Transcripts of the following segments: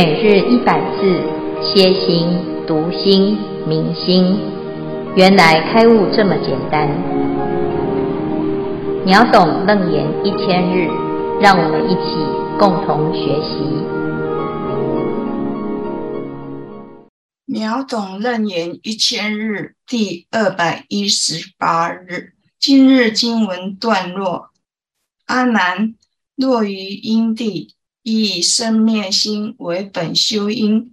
每日一百字，歇心、读心、明心，原来开悟这么简单。秒懂楞严一千日，让我们一起共同学习。秒懂楞严一千日第二百一十八日，今日经文段落：阿难，若于因地。以生灭心为本修因，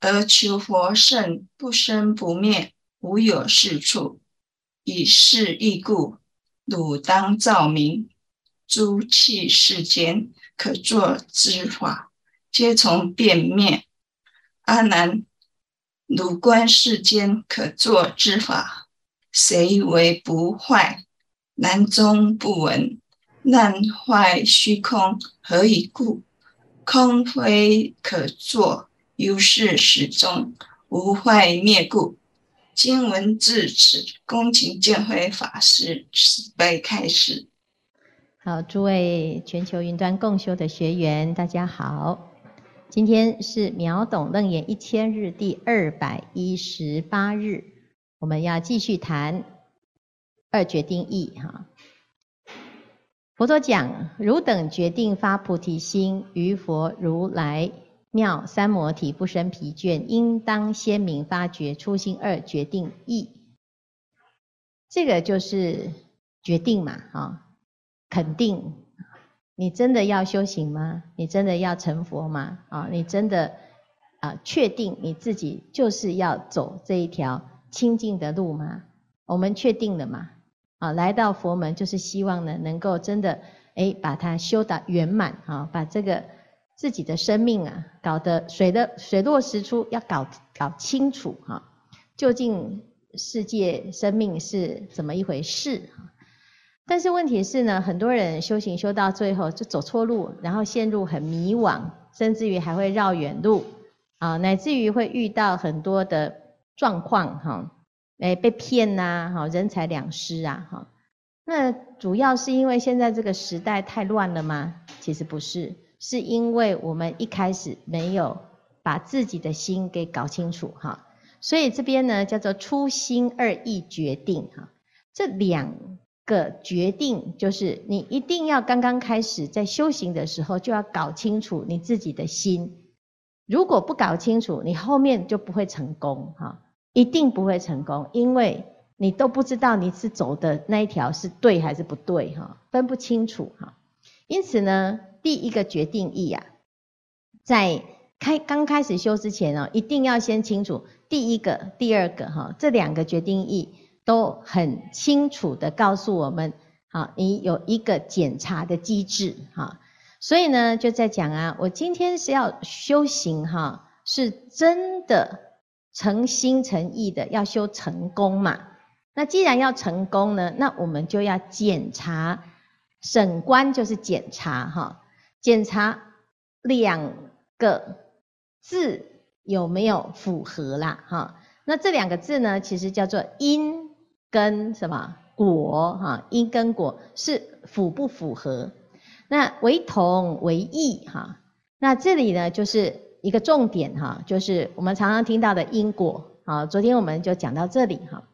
而求佛圣不生不灭，无有是处。以是义故，汝当照明，诸器世间可作之法，皆从变灭。阿难，汝观世间可作之法，谁为不坏？难中不闻，难坏虚空，何以故？空非可作，犹是始终无坏灭故。经文至此，恭请见辉法师慈悲开示。好，诸位全球云端共修的学员，大家好。今天是秒懂楞严一千日第二百一十八日，我们要继续谈二决定义哈。佛陀讲：汝等决定发菩提心，于佛如来妙三摩提不生疲倦，应当鲜明发觉初心二决定意。这个就是决定嘛，啊，肯定。你真的要修行吗？你真的要成佛吗？啊，你真的啊，确定你自己就是要走这一条清净的路吗？我们确定了嘛？啊，来到佛门就是希望呢，能够真的诶把它修得圆满啊，把这个自己的生命啊，搞得水的水落石出，要搞搞清楚哈，究竟世界生命是怎么一回事？但是问题是呢，很多人修行修到最后就走错路，然后陷入很迷惘，甚至于还会绕远路啊，乃至于会遇到很多的状况哈。哎，被骗呐，哈，人财两失啊，哈。那主要是因为现在这个时代太乱了吗？其实不是，是因为我们一开始没有把自己的心给搞清楚，哈。所以这边呢，叫做初心二意决定，哈。这两个决定就是你一定要刚刚开始在修行的时候就要搞清楚你自己的心，如果不搞清楚，你后面就不会成功，哈。一定不会成功，因为你都不知道你是走的那一条是对还是不对，哈，分不清楚，哈。因此呢，第一个决定义啊，在开刚开始修之前哦，一定要先清楚第一个、第二个，哈，这两个决定义都很清楚的告诉我们，好，你有一个检查的机制，哈。所以呢，就在讲啊，我今天是要修行，哈，是真的。诚心诚意的要修成功嘛？那既然要成功呢，那我们就要检查、审官，就是检查哈，检查两个字有没有符合啦哈。那这两个字呢，其实叫做因跟什么果哈？因跟果是符不符合？那为同为异哈？那这里呢，就是。一个重点哈，就是我们常常听到的因果。好，昨天我们就讲到这里哈。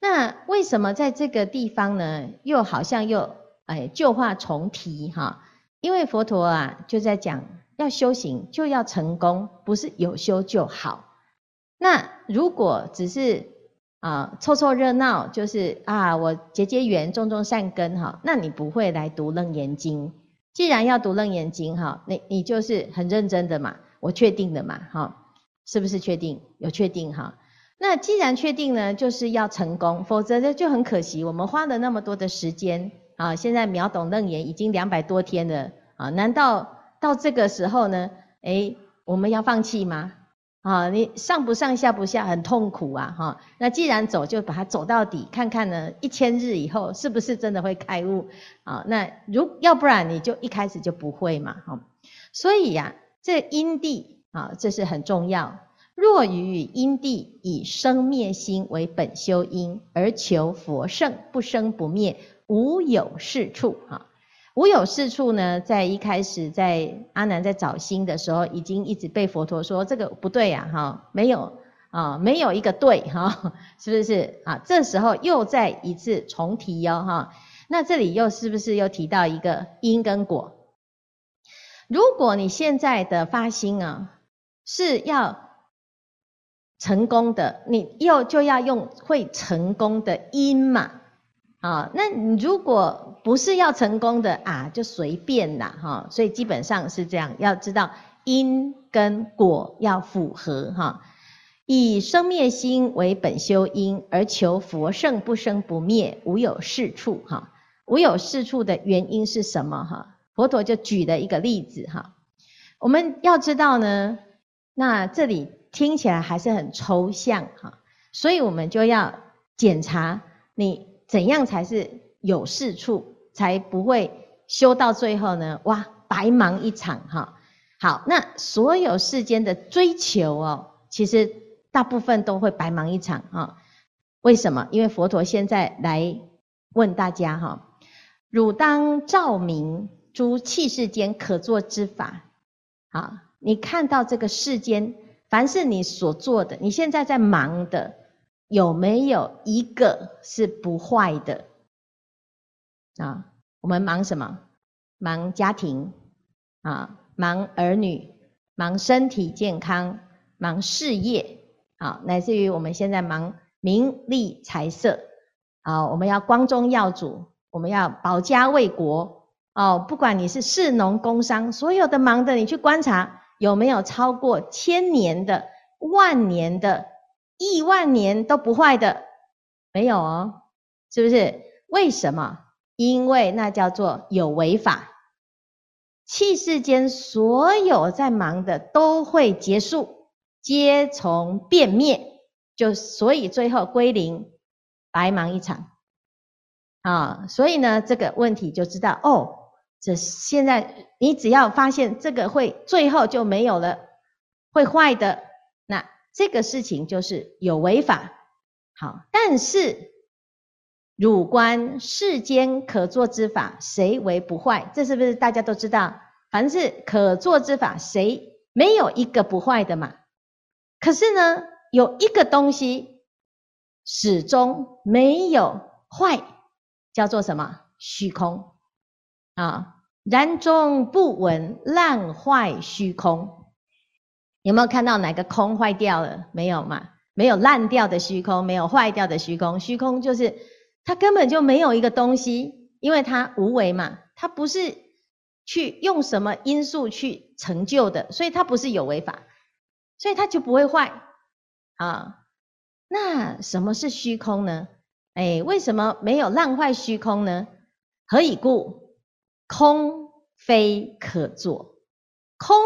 那为什么在这个地方呢，又好像又哎旧话重提哈？因为佛陀啊就在讲，要修行就要成功，不是有修就好。那如果只是啊凑凑热闹，就是啊我结结缘、种种善根哈，那你不会来读楞严经。既然要读楞严经哈，你你就是很认真的嘛。我确定的嘛，哈，是不是确定？有确定哈？那既然确定呢，就是要成功，否则呢就很可惜。我们花了那么多的时间啊，现在秒懂楞严已经两百多天了啊，难道到这个时候呢，诶，我们要放弃吗？啊，你上不上下不下，很痛苦啊，哈。那既然走，就把它走到底，看看呢，一千日以后是不是真的会开悟啊？那如要不然你就一开始就不会嘛，哈。所以呀。这因地啊，这是很重要。若于因地以生灭心为本修因，而求佛圣不生不灭，无有是处啊。无有是处呢，在一开始在阿难在找心的时候，已经一直被佛陀说这个不对呀，哈，没有啊，没有一个对哈，是不是啊？这时候又再一次重提哟哈，那这里又是不是又提到一个因跟果？如果你现在的发心啊是要成功的，你又就要用会成功的因嘛，啊，那你如果不是要成功的啊，就随便啦，哈，所以基本上是这样，要知道因跟果要符合哈，以生灭心为本修因，而求佛圣不生不灭，无有是处哈，无有是处的原因是什么哈？佛陀就举了一个例子哈，我们要知道呢，那这里听起来还是很抽象哈，所以我们就要检查你怎样才是有事处，才不会修到最后呢，哇，白忙一场哈。好，那所有世间的追求哦，其实大部分都会白忙一场啊。为什么？因为佛陀现在来问大家哈，汝当照明。诸器世间可作之法，好，你看到这个世间，凡是你所做的，你现在在忙的，有没有一个是不坏的？啊，我们忙什么？忙家庭，啊，忙儿女，忙身体健康，忙事业，啊，乃至于我们现在忙名利财色，啊，我们要光宗耀祖，我们要保家卫国。哦，不管你是士农工商，所有的忙的，你去观察有没有超过千年的、万年的、亿万年都不坏的，没有哦，是不是？为什么？因为那叫做有违法。气世间所有在忙的都会结束，皆从变灭，就所以最后归零，白忙一场。啊，所以呢，这个问题就知道哦。这现在你只要发现这个会最后就没有了，会坏的，那这个事情就是有违法。好，但是汝观世间可作之法，谁为不坏？这是不是大家都知道？凡是可作之法，谁没有一个不坏的嘛？可是呢，有一个东西始终没有坏，叫做什么？虚空啊。然终不闻烂坏虚空，有没有看到哪个空坏掉了？没有嘛？没有烂掉的虚空，没有坏掉的虚空。虚空就是它根本就没有一个东西，因为它无为嘛，它不是去用什么因素去成就的，所以它不是有为法，所以它就不会坏啊。那什么是虚空呢？哎，为什么没有烂坏虚空呢？何以故？空非可作，空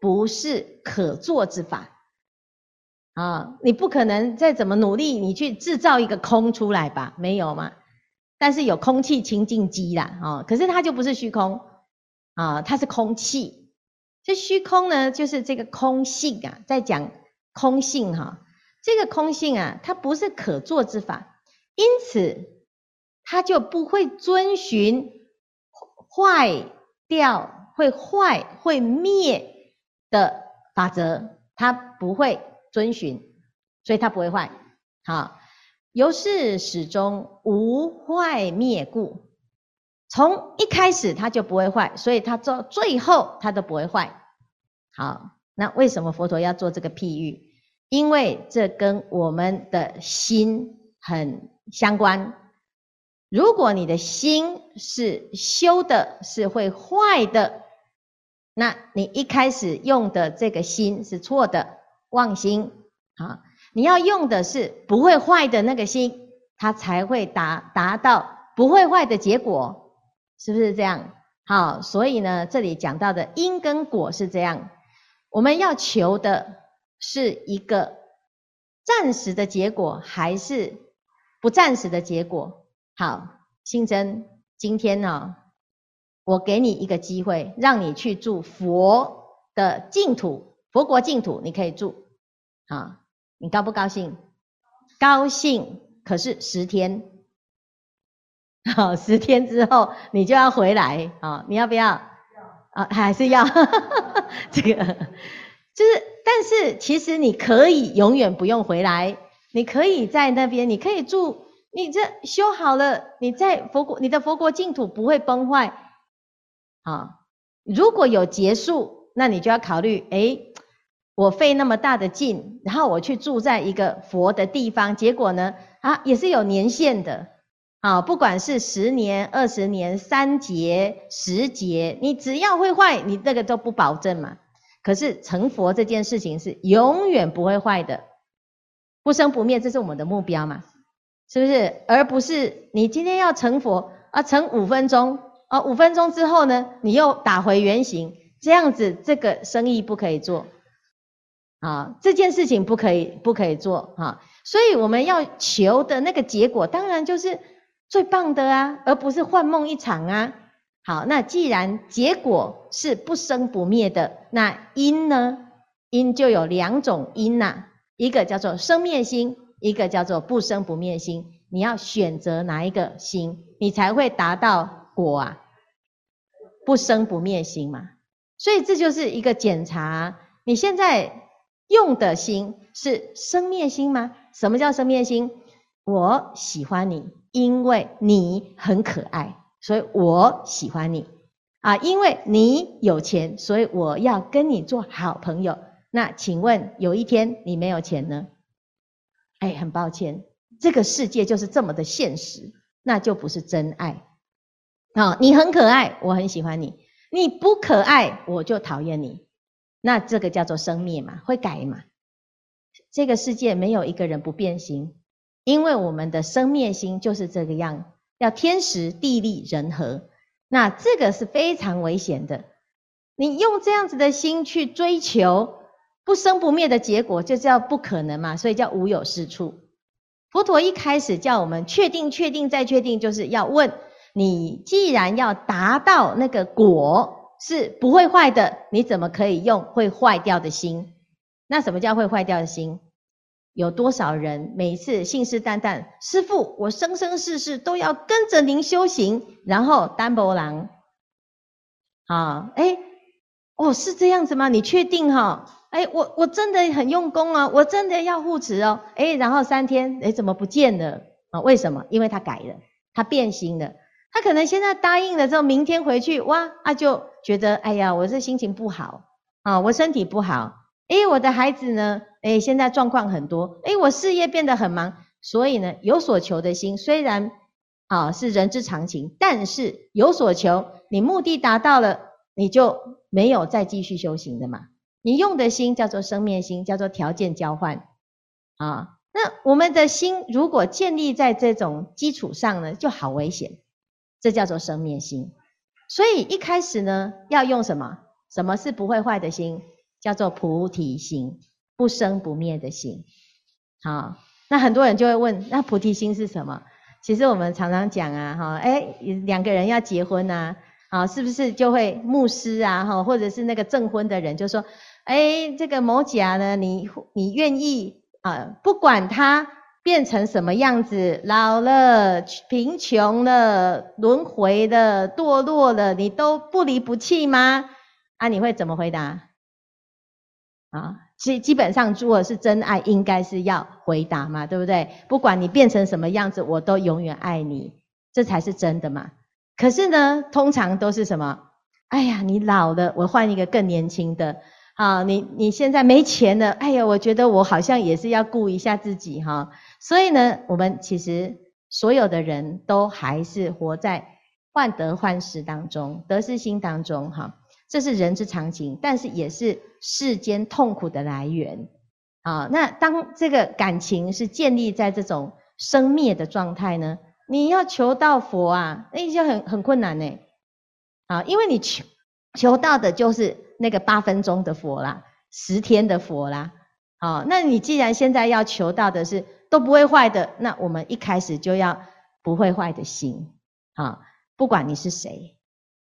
不是可作之法啊！你不可能再怎么努力，你去制造一个空出来吧？没有嘛？但是有空气清净机啦，啊，可是它就不是虚空啊，它是空气。这虚空呢，就是这个空性啊，在讲空性哈。这个空性啊，它不是可作之法，因此它就不会遵循。坏掉会坏会灭的法则，它不会遵循，所以它不会坏。好，由是始终无坏灭故，从一开始它就不会坏，所以它到最后它都不会坏。好，那为什么佛陀要做这个譬喻？因为这跟我们的心很相关。如果你的心是修的，是会坏的，那你一开始用的这个心是错的，妄心啊！你要用的是不会坏的那个心，它才会达达到不会坏的结果，是不是这样？好，所以呢，这里讲到的因跟果是这样，我们要求的是一个暂时的结果，还是不暂时的结果？好，信真，今天呢，我给你一个机会，让你去住佛的净土，佛国净土，你可以住，好，你高不高兴？高兴，可是十天，好，十天之后你就要回来啊，你要不要？啊，还是要 这个，就是，但是其实你可以永远不用回来，你可以在那边，你可以住，你这修好了，你在佛国，你的佛国净土不会崩坏。啊，如果有结束，那你就要考虑，诶，我费那么大的劲，然后我去住在一个佛的地方，结果呢，啊，也是有年限的。啊，不管是十年、二十年、三劫、十劫，你只要会坏，你这个都不保证嘛。可是成佛这件事情是永远不会坏的，不生不灭，这是我们的目标嘛，是不是？而不是你今天要成佛啊，成五分钟啊，五分钟之后呢，你又打回原形，这样子这个生意不可以做啊，这件事情不可以不可以做啊。所以我们要求的那个结果，当然就是。最棒的啊，而不是幻梦一场啊。好，那既然结果是不生不灭的，那因呢？因就有两种因呐，一个叫做生灭心，一个叫做不生不灭心。你要选择哪一个心，你才会达到果啊？不生不灭心嘛。所以这就是一个检查，你现在用的心是生灭心吗？什么叫生灭心？我喜欢你。因为你很可爱，所以我喜欢你啊！因为你有钱，所以我要跟你做好朋友。那请问，有一天你没有钱呢？哎，很抱歉，这个世界就是这么的现实，那就不是真爱。啊，你很可爱，我很喜欢你；你不可爱，我就讨厌你。那这个叫做生灭嘛，会改嘛？这个世界没有一个人不变心。因为我们的生灭心就是这个样，要天时地利人和，那这个是非常危险的。你用这样子的心去追求不生不灭的结果，就叫不可能嘛，所以叫无有是处。佛陀一开始叫我们确定、确定再确定，就是要问你：既然要达到那个果是不会坏的，你怎么可以用会坏掉的心？那什么叫会坏掉的心？有多少人每次信誓旦旦，师父，我生生世世都要跟着您修行，然后单薄狼啊？哎，哦，是这样子吗？你确定哈？哎，我我真的很用功啊，我真的要护持哦。哎，然后三天，哎，怎么不见了啊？为什么？因为他改了，他变心了。他可能现在答应了之后，明天回去哇，他就觉得哎呀，我这心情不好啊，我身体不好。哎，我的孩子呢？哎，现在状况很多。哎，我事业变得很忙，所以呢，有所求的心虽然啊是人之常情，但是有所求，你目的达到了，你就没有再继续修行的嘛。你用的心叫做生灭心，叫做条件交换啊。那我们的心如果建立在这种基础上呢，就好危险。这叫做生灭心。所以一开始呢，要用什么？什么是不会坏的心？叫做菩提心，不生不灭的心。好，那很多人就会问，那菩提心是什么？其实我们常常讲啊，哈，哎，两个人要结婚啊，啊，是不是就会牧师啊，哈，或者是那个证婚的人就说，哎，这个某甲呢，你你愿意啊，不管他变成什么样子，老了、贫穷了、轮回了、堕落了，你都不离不弃吗？啊，你会怎么回答？啊，基基本上，如果是真爱，应该是要回答嘛，对不对？不管你变成什么样子，我都永远爱你，这才是真的嘛。可是呢，通常都是什么？哎呀，你老了，我换一个更年轻的。啊，你你现在没钱了，哎呀，我觉得我好像也是要顾一下自己哈。所以呢，我们其实所有的人都还是活在患得患失当中，得失心当中哈。这是人之常情，但是也是世间痛苦的来源啊。那当这个感情是建立在这种生灭的状态呢，你要求到佛啊，那就很很困难呢。啊，因为你求求到的就是那个八分钟的佛啦，十天的佛啦。啊，那你既然现在要求到的是都不会坏的，那我们一开始就要不会坏的心啊，不管你是谁，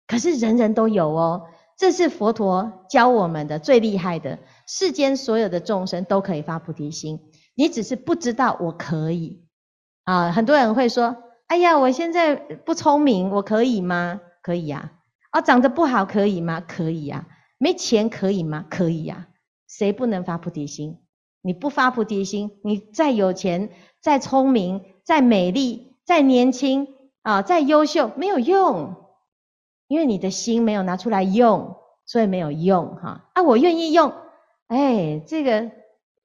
可是人人都有哦。这是佛陀教我们的最厉害的，世间所有的众生都可以发菩提心，你只是不知道我可以啊。很多人会说：“哎呀，我现在不聪明，我可以吗？可以呀。啊，长得不好可以吗？可以呀。没钱可以吗？可以呀。谁不能发菩提心？你不发菩提心，你再有钱、再聪明、再美丽、再年轻啊、再优秀，没有用，因为你的心没有拿出来用，所以没有用哈。啊，我愿意用，哎，这个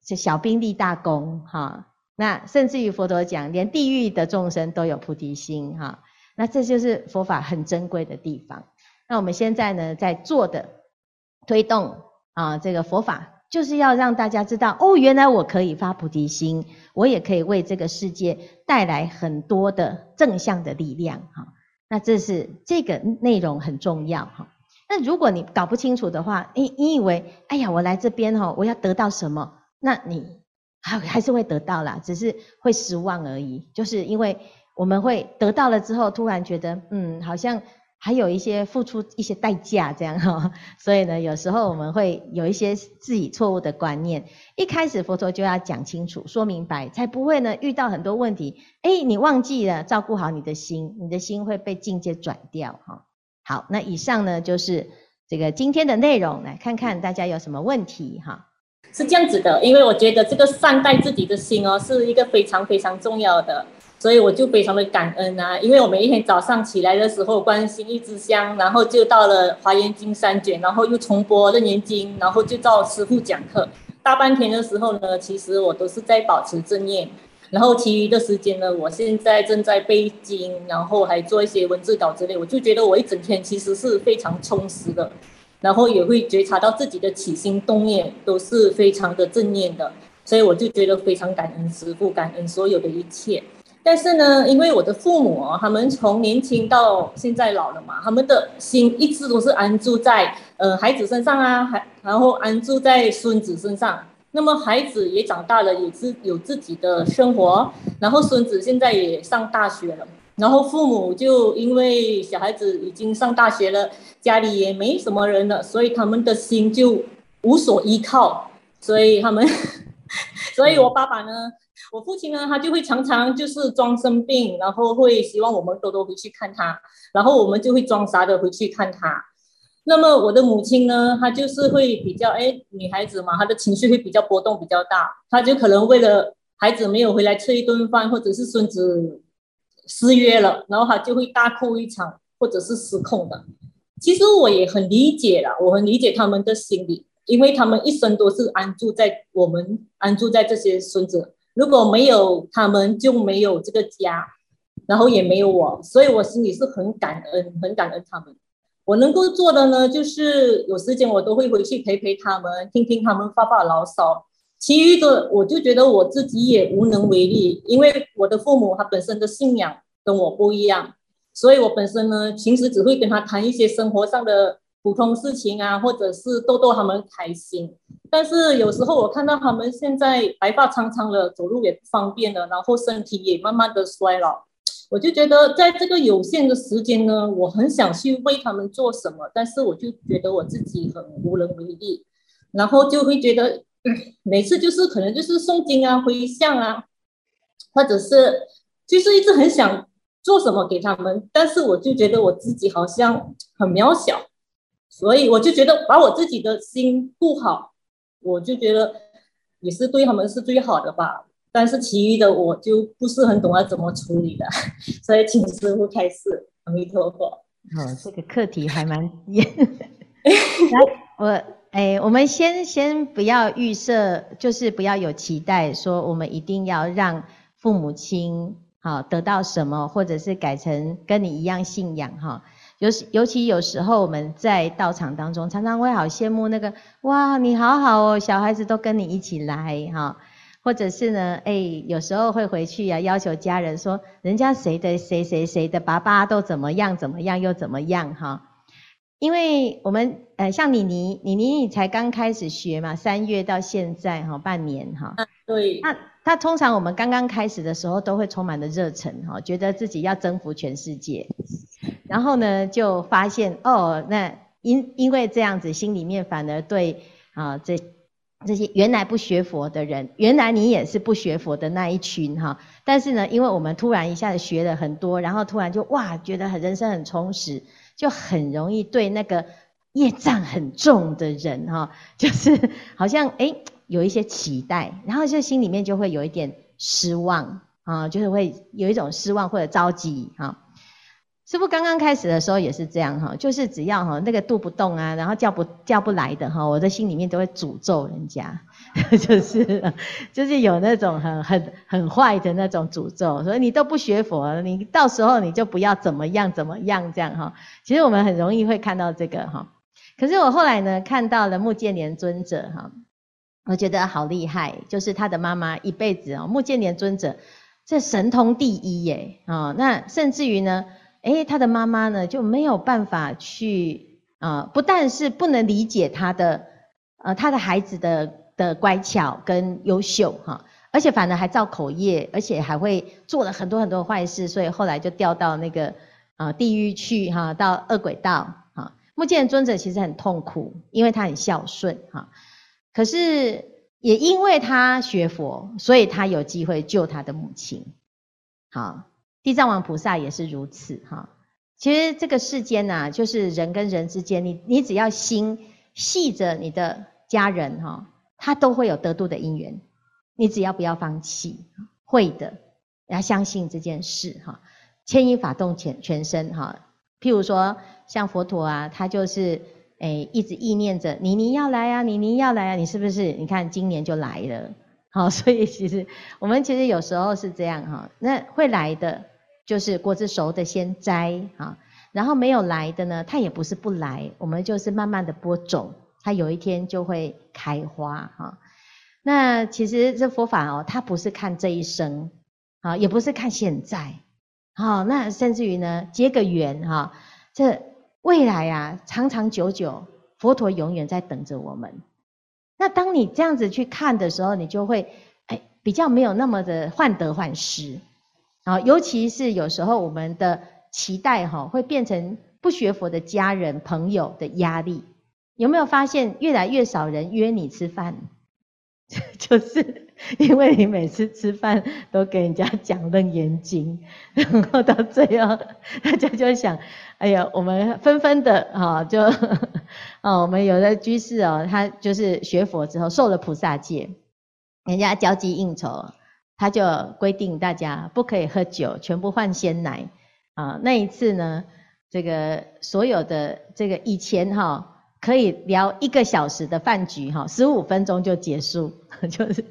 是小兵立大功哈。那甚至于佛陀讲，连地狱的众生都有菩提心哈。那这就是佛法很珍贵的地方。那我们现在呢，在做的推动啊，这个佛法。就是要让大家知道，哦，原来我可以发菩提心，我也可以为这个世界带来很多的正向的力量，哈。那这是这个内容很重要，哈。那如果你搞不清楚的话，你你以为，哎呀，我来这边哈，我要得到什么？那你还还是会得到啦，只是会失望而已。就是因为我们会得到了之后，突然觉得，嗯，好像。还有一些付出一些代价，这样哈，所以呢，有时候我们会有一些自己错误的观念。一开始佛陀就要讲清楚、说明白，才不会呢遇到很多问题。诶，你忘记了照顾好你的心，你的心会被境界转掉哈。好，那以上呢就是这个今天的内容，来看看大家有什么问题哈。是这样子的，因为我觉得这个善待自己的心哦，是一个非常非常重要的。所以我就非常的感恩啊，因为我每一天早上起来的时候，观心一支香，然后就到了华严经三卷，然后又重播楞严经，然后就照师父讲课。大半天的时候呢，其实我都是在保持正念，然后其余的时间呢，我现在正在背经，然后还做一些文字稿之类，我就觉得我一整天其实是非常充实的，然后也会觉察到自己的起心动念都是非常的正念的，所以我就觉得非常感恩师父，感恩所有的一切。但是呢，因为我的父母啊，他们从年轻到现在老了嘛，他们的心一直都是安住在呃孩子身上啊，还然后安住在孙子身上。那么孩子也长大了，也是有自己的生活，然后孙子现在也上大学了，然后父母就因为小孩子已经上大学了，家里也没什么人了，所以他们的心就无所依靠，所以他们，所以我爸爸呢。我父亲呢，他就会常常就是装生病，然后会希望我们多多回去看他，然后我们就会装傻的回去看他。那么我的母亲呢，她就是会比较哎，女孩子嘛，她的情绪会比较波动比较大，她就可能为了孩子没有回来吃一顿饭，或者是孙子失约了，然后他就会大哭一场，或者是失控的。其实我也很理解了，我很理解他们的心理，因为他们一生都是安住在我们安住在这些孙子。如果没有他们，就没有这个家，然后也没有我，所以我心里是很感恩，很感恩他们。我能够做的呢，就是有时间我都会回去陪陪他们，听听他们发发牢骚。其余的，我就觉得我自己也无能为力，因为我的父母他本身的信仰跟我不一样，所以我本身呢，平时只会跟他谈一些生活上的普通事情啊，或者是逗逗他们开心。但是有时候我看到他们现在白发苍苍了，走路也不方便了，然后身体也慢慢的衰老，我就觉得在这个有限的时间呢，我很想去为他们做什么，但是我就觉得我自己很无能为力，然后就会觉得 每次就是可能就是诵经啊、回向啊，或者是就是一直很想做什么给他们，但是我就觉得我自己好像很渺小，所以我就觉得把我自己的心顾好。我就觉得也是对他们是最好的吧，但是其余的我就不是很懂要怎么处理的，所以请师傅开示。阿弥陀佛。哦，这个课题还蛮严。来，我哎，我们先先不要预设，就是不要有期待，说我们一定要让父母亲好得到什么，或者是改成跟你一样信仰哈。尤尤其有时候我们在道场当中，常常会好羡慕那个哇，你好好哦，小孩子都跟你一起来哈，或者是呢，哎，有时候会回去啊，要求家人说，人家谁的谁谁谁的爸爸都怎么样怎么样又怎么样哈，因为我们呃像妮妮，妮妮你才刚开始学嘛，三月到现在哈，半年哈，对，那他通常我们刚刚开始的时候都会充满了热忱哈，觉得自己要征服全世界。然后呢，就发现哦，那因因为这样子，心里面反而对啊这这些原来不学佛的人，原来你也是不学佛的那一群哈。但是呢，因为我们突然一下子学了很多，然后突然就哇，觉得很人生很充实，就很容易对那个业障很重的人哈，就是好像诶有一些期待，然后就心里面就会有一点失望啊，就是会有一种失望或者着急哈。师父刚刚开始的时候也是这样哈，就是只要哈那个度不动啊，然后叫不叫不来的哈，我的心里面都会诅咒人家，就是就是有那种很很很坏的那种诅咒，所以你都不学佛，你到时候你就不要怎么样怎么样这样哈。其实我们很容易会看到这个哈，可是我后来呢看到了目犍连尊者哈，我觉得好厉害，就是他的妈妈一辈子哦，目犍连尊者这神通第一耶啊，那甚至于呢。诶，他的妈妈呢就没有办法去啊、不但是不能理解他的呃他的孩子的的乖巧跟优秀哈，而且反而还造口业，而且还会做了很多很多坏事，所以后来就掉到那个啊、地狱去哈，到恶鬼道哈。目犍尊者其实很痛苦，因为他很孝顺哈，可是也因为他学佛，所以他有机会救他的母亲，好。地藏王菩萨也是如此哈。其实这个世间呐，就是人跟人之间，你你只要心系着你的家人哈，他都会有得度的因缘。你只要不要放弃，会的，要相信这件事哈。牵引法动全全身哈。譬如说像佛陀啊，他就是诶一直意念着你你要来啊，你你要来啊，你是不是？你看今年就来了，好，所以其实我们其实有时候是这样哈，那会来的。就是果子熟的先摘啊，然后没有来的呢，它也不是不来，我们就是慢慢的播种，它有一天就会开花哈。那其实这佛法哦，它不是看这一生啊，也不是看现在，好，那甚至于呢，结个缘哈，这未来啊，长长久久，佛陀永远在等着我们。那当你这样子去看的时候，你就会哎比较没有那么的患得患失。啊，尤其是有时候我们的期待哈，会变成不学佛的家人朋友的压力。有没有发现越来越少人约你吃饭？就是因为你每次吃饭都给人家讲楞严经，然后到最后大家就想，哎呀，我们纷纷的哈，就 哦，我们有的居士哦，他就是学佛之后受了菩萨戒，人家交际应酬。他就规定大家不可以喝酒，全部换鲜奶啊。那一次呢，这个所有的这个以前哈可以聊一个小时的饭局哈，十五分钟就结束，就是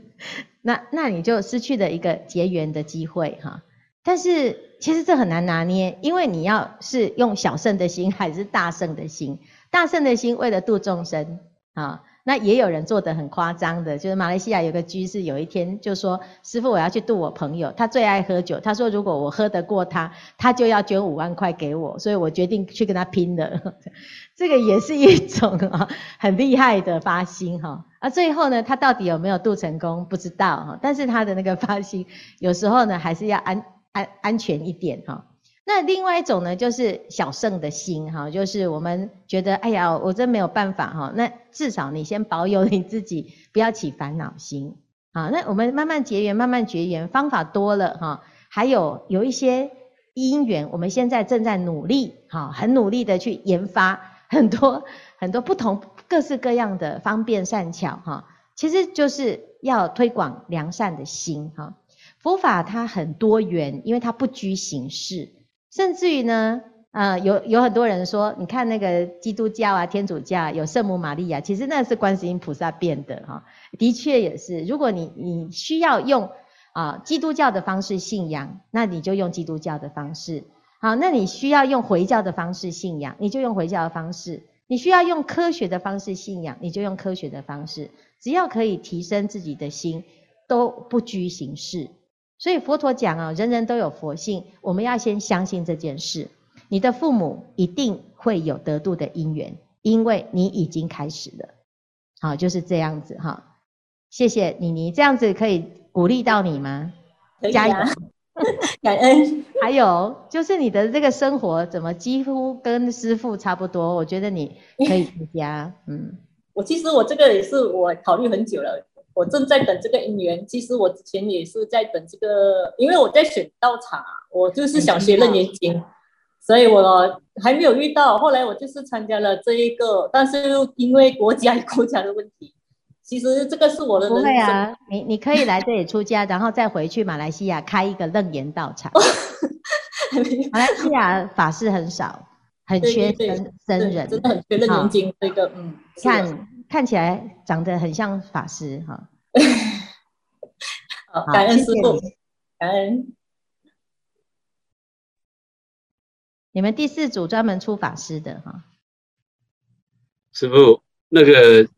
那那你就失去了一个结缘的机会哈。但是其实这很难拿捏，因为你要是用小乘的心还是大乘的心，大乘的心为了度众生啊。那也有人做得很夸张的，就是马来西亚有个居士，有一天就说：“师父，我要去度我朋友，他最爱喝酒。他说如果我喝得过他，他就要捐五万块给我，所以我决定去跟他拼了。”这个也是一种啊 很厉害的发心哈。啊，最后呢，他到底有没有度成功不知道哈，但是他的那个发心有时候呢还是要安安安全一点哈。那另外一种呢，就是小乘的心哈，就是我们觉得，哎呀，我真没有办法哈。那至少你先保有你自己，不要起烦恼心啊。那我们慢慢结缘，慢慢结缘，方法多了哈。还有有一些因缘，我们现在正在努力哈，很努力的去研发 很多很多不同各式各样的方便善巧哈。其实就是要推广良善的心哈。佛法它很多元，因为它不拘形式。甚至于呢，呃，有有很多人说，你看那个基督教啊、天主教有圣母玛利亚，其实那是观世音菩萨变的哈，的确也是。如果你你需要用啊基督教的方式信仰，那你就用基督教的方式。好，那你需要用回教的方式信仰，你就用回教的方式。你需要用科学的方式信仰，你就用科学的方式。只要可以提升自己的心，都不拘形式。所以佛陀讲啊，人人都有佛性，我们要先相信这件事。你的父母一定会有得度的因缘，因为你已经开始了。好，就是这样子哈。谢谢妮妮，这样子可以鼓励到你吗？可以啊。加油，感恩。还有就是你的这个生活怎么几乎跟师父差不多？我觉得你可以出家，嗯。我其实我这个也是我考虑很久了，我正在等这个姻缘。其实我之前也是在等这个，因为我在选道场，我就是想学楞严经，所以我还没有遇到。后来我就是参加了这一个，但是又因为国家国家的问题，其实这个是我的人生。不会啊，你你可以来这里出家，然后再回去马来西亚开一个楞严道场。马来西亚法师很少。很缺僧僧人，真的很缺楞严经这个，嗯，看看起来长得很像法师哈。好，感恩师傅，感恩。你们第四组专门出法师的哈。师傅，那个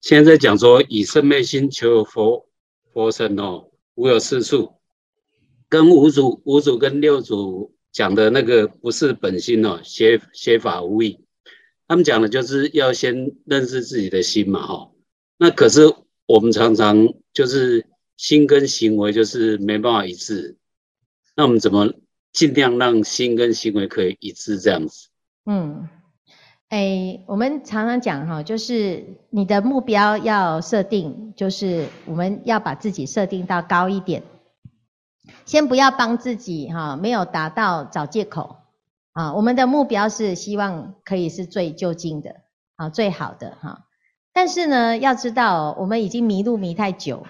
现在讲说以生灭心求佛佛身哦，无有是处，跟五组五组跟六组。讲的那个不是本心哦，学学法无益。他们讲的就是要先认识自己的心嘛，哈。那可是我们常常就是心跟行为就是没办法一致。那我们怎么尽量让心跟行为可以一致这样子？嗯，哎，我们常常讲哈，就是你的目标要设定，就是我们要把自己设定到高一点。先不要帮自己哈，没有达到找借口啊。我们的目标是希望可以是最就近的啊，最好的哈。但是呢，要知道我们已经迷路迷太久，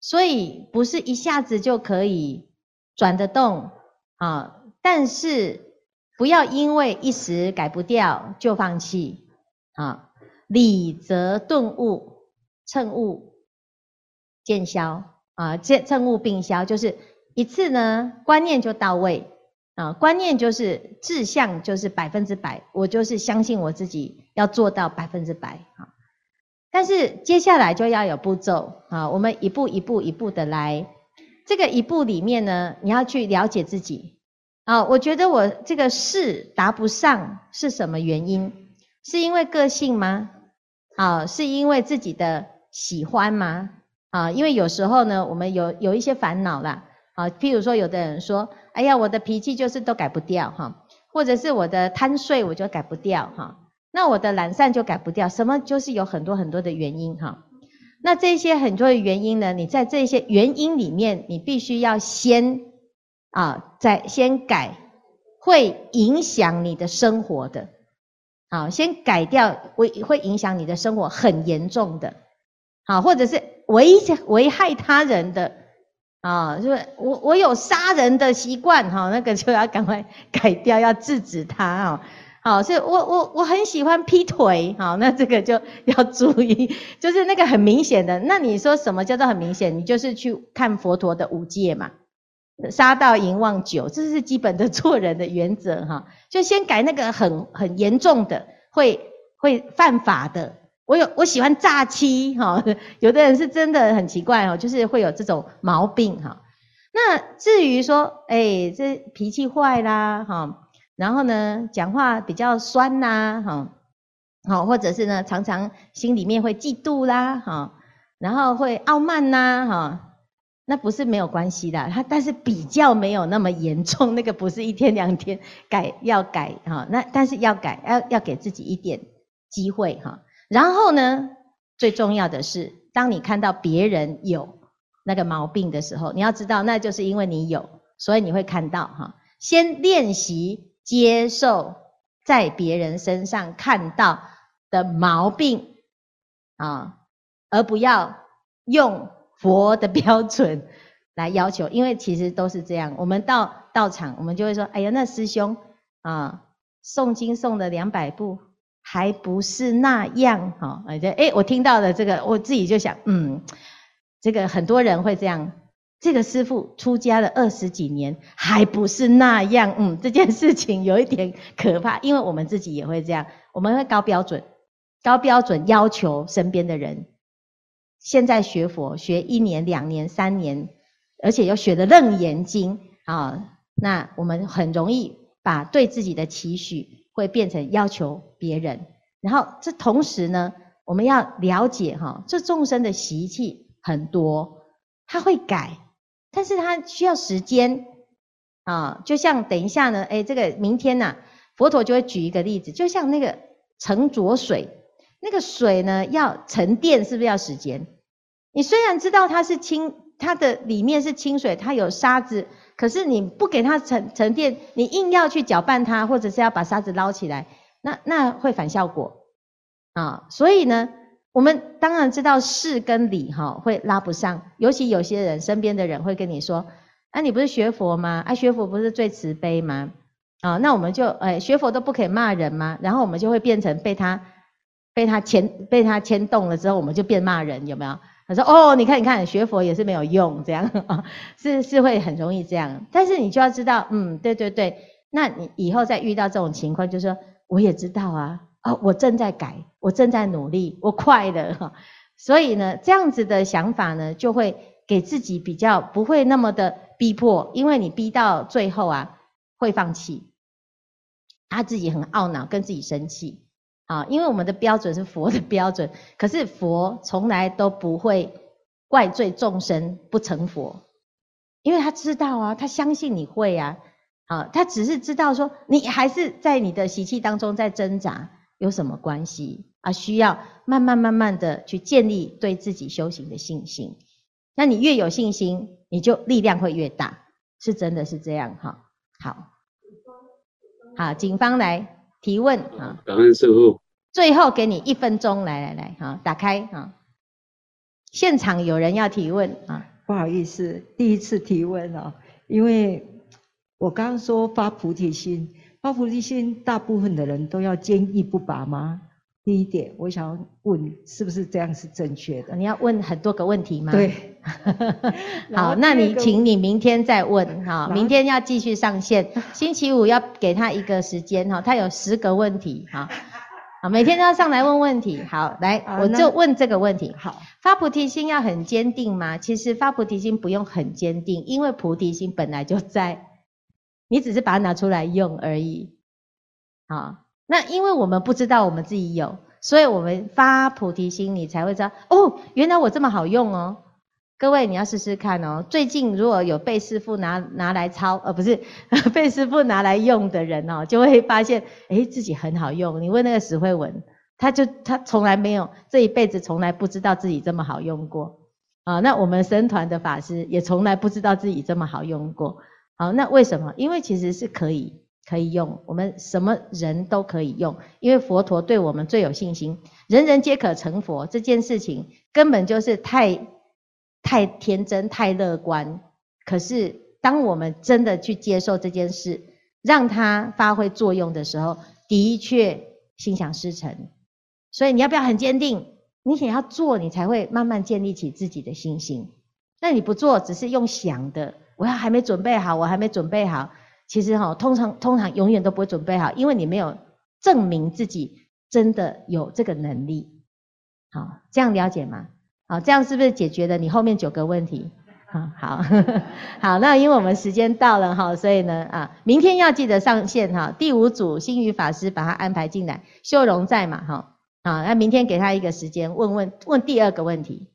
所以不是一下子就可以转得动啊。但是不要因为一时改不掉就放弃啊。理则顿悟，乘悟见消。啊，见乘悟并消，就是一次呢，观念就到位啊，观念就是志向，就是百分之百，我就是相信我自己要做到百分之百啊。但是接下来就要有步骤啊，我们一步一步一步的来。这个一步里面呢，你要去了解自己啊。我觉得我这个事达不上是什么原因？是因为个性吗？啊，是因为自己的喜欢吗？啊，因为有时候呢，我们有有一些烦恼啦，啊，譬如说，有的人说，哎呀，我的脾气就是都改不掉哈，或者是我的贪睡我就改不掉哈，那我的懒散就改不掉，什么就是有很多很多的原因哈。那这些很多的原因呢，你在这些原因里面，你必须要先啊，在先改，会影响你的生活的，好，先改掉会会影响你的生活很严重的，好，或者是。危危害他人的啊，就是我我有杀人的习惯哈，那个就要赶快 改掉，要制止他啊。好，所以我我我很喜欢劈腿，好，那这个就 要注意，就是那个很明显的。那你说什么叫做很明显？你就是去看佛陀的五戒嘛，杀盗淫妄酒，这是基本的做人的原则哈。就先改那个很很严重的，会会犯法的。我有我喜欢诈欺哈，有的人是真的很奇怪哦，就是会有这种毛病哈。那至于说，哎，这脾气坏啦哈，然后呢，讲话比较酸呐哈，好，或者是呢，常常心里面会嫉妒啦哈，然后会傲慢呐哈，那不是没有关系的，他但是比较没有那么严重，那个不是一天两天改要改哈，那但是要改要要给自己一点机会哈。然后呢，最重要的是，当你看到别人有那个毛病的时候，你要知道，那就是因为你有，所以你会看到哈。先练习接受在别人身上看到的毛病啊，而不要用佛的标准来要求，因为其实都是这样。我们到道场，我们就会说：“哎呀，那师兄啊，诵经诵了两百部。”还不是那样哈，哎，我听到了这个，我自己就想，嗯，这个很多人会这样。这个师父出家了二十几年，还不是那样，嗯，这件事情有一点可怕，因为我们自己也会这样，我们会高标准，高标准要求身边的人。现在学佛学一年、两年、三年，而且又学的楞严经啊，那我们很容易把对自己的期许。会变成要求别人，然后这同时呢，我们要了解哈，这众生的习气很多，他会改，但是他需要时间啊。就像等一下呢，哎，这个明天呐，佛陀就会举一个例子，就像那个沉浊水，那个水呢要沉淀，是不是要时间？你虽然知道它是清，它的里面是清水，它有沙子，可是你不给它沉沉淀，你硬要去搅拌它，或者是要把沙子捞起来，那那会反效果啊。所以呢，我们当然知道事跟理哈会拉不上，尤其有些人身边的人会跟你说，啊，你不是学佛吗？啊，学佛不是最慈悲吗？啊，那我们就诶学佛都不可以骂人吗？然后我们就会变成被他被他牵被他牵动了之后，我们就变骂人，有没有？他说哦，你看你看，学佛也是没有用，这样啊，是是会很容易这样。但是你就要知道，嗯，对对对，那你以后再遇到这种情况，就说我也知道啊，哦，我正在改，我正在努力，我快了哈。所以呢，这样子的想法呢，就会给自己比较不会那么的逼迫，因为你逼到最后啊。会放弃，他自己很懊恼，跟自己生气啊！因为我们的标准是佛的标准，可是佛从来都不会怪罪众生不成佛，因为他知道啊，他相信你会啊，啊，他只是知道说你还是在你的习气当中在挣扎，有什么关系啊？需要慢慢慢慢的去建立对自己修行的信心。那你越有信心，你就力量会越大，是真的是这样哈。好，好，警方来提问啊！感恩师父。最后给你一分钟，来来来，好，打开啊！现场有人要提问啊！不好意思，第一次提问哦，因为我刚刚说发菩提心，发菩提心，大部分的人都要坚毅不拔吗？第一点，我想问，是不是这样是正确的？你要问很多个问题吗？对。好，那你请你明天再问哈，明天要继续上线，星期五要给他一个时间哈，他有十个问题哈，好，每天都要上来问问题。好，来，我就问这个问题。好，发菩提心要很坚定吗？其实发菩提心不用很坚定，因为菩提心本来就在，你只是把它拿出来用而已。好。那因为我们不知道我们自己有，所以我们发菩提心，你才会知道哦，原来我这么好用哦。各位你要试试看哦。最近如果有被师傅拿拿来抄，呃，不是 被师傅拿来用的人哦，就会发现诶，自己很好用。你问那个石慧文，他就他从来没有这一辈子从来不知道自己这么好用过啊。那我们僧团的法师也从来不知道自己这么好用过。好，那为什么？因为其实是可以。可以用，我们什么人都可以用，因为佛陀对我们最有信心，人人皆可成佛这件事情根本就是太太天真、太乐观。可是当我们真的去接受这件事，让它发挥作用的时候，的确心想事成。所以你要不要很坚定？你想要做，你才会慢慢建立起自己的信心。那你不做，只是用想的，我要还没准备好，我还没准备好。其实哈，通常通常永远都不会准备好，因为你没有证明自己真的有这个能力。好，这样了解吗？好，这样是不是解决了你后面九个问题？好好 好，那因为我们时间到了哈，所以呢啊，明天要记得上线哈。第五组星宇法师把他安排进来，修容在嘛哈，啊，那明天给他一个时间问问问第二个问题。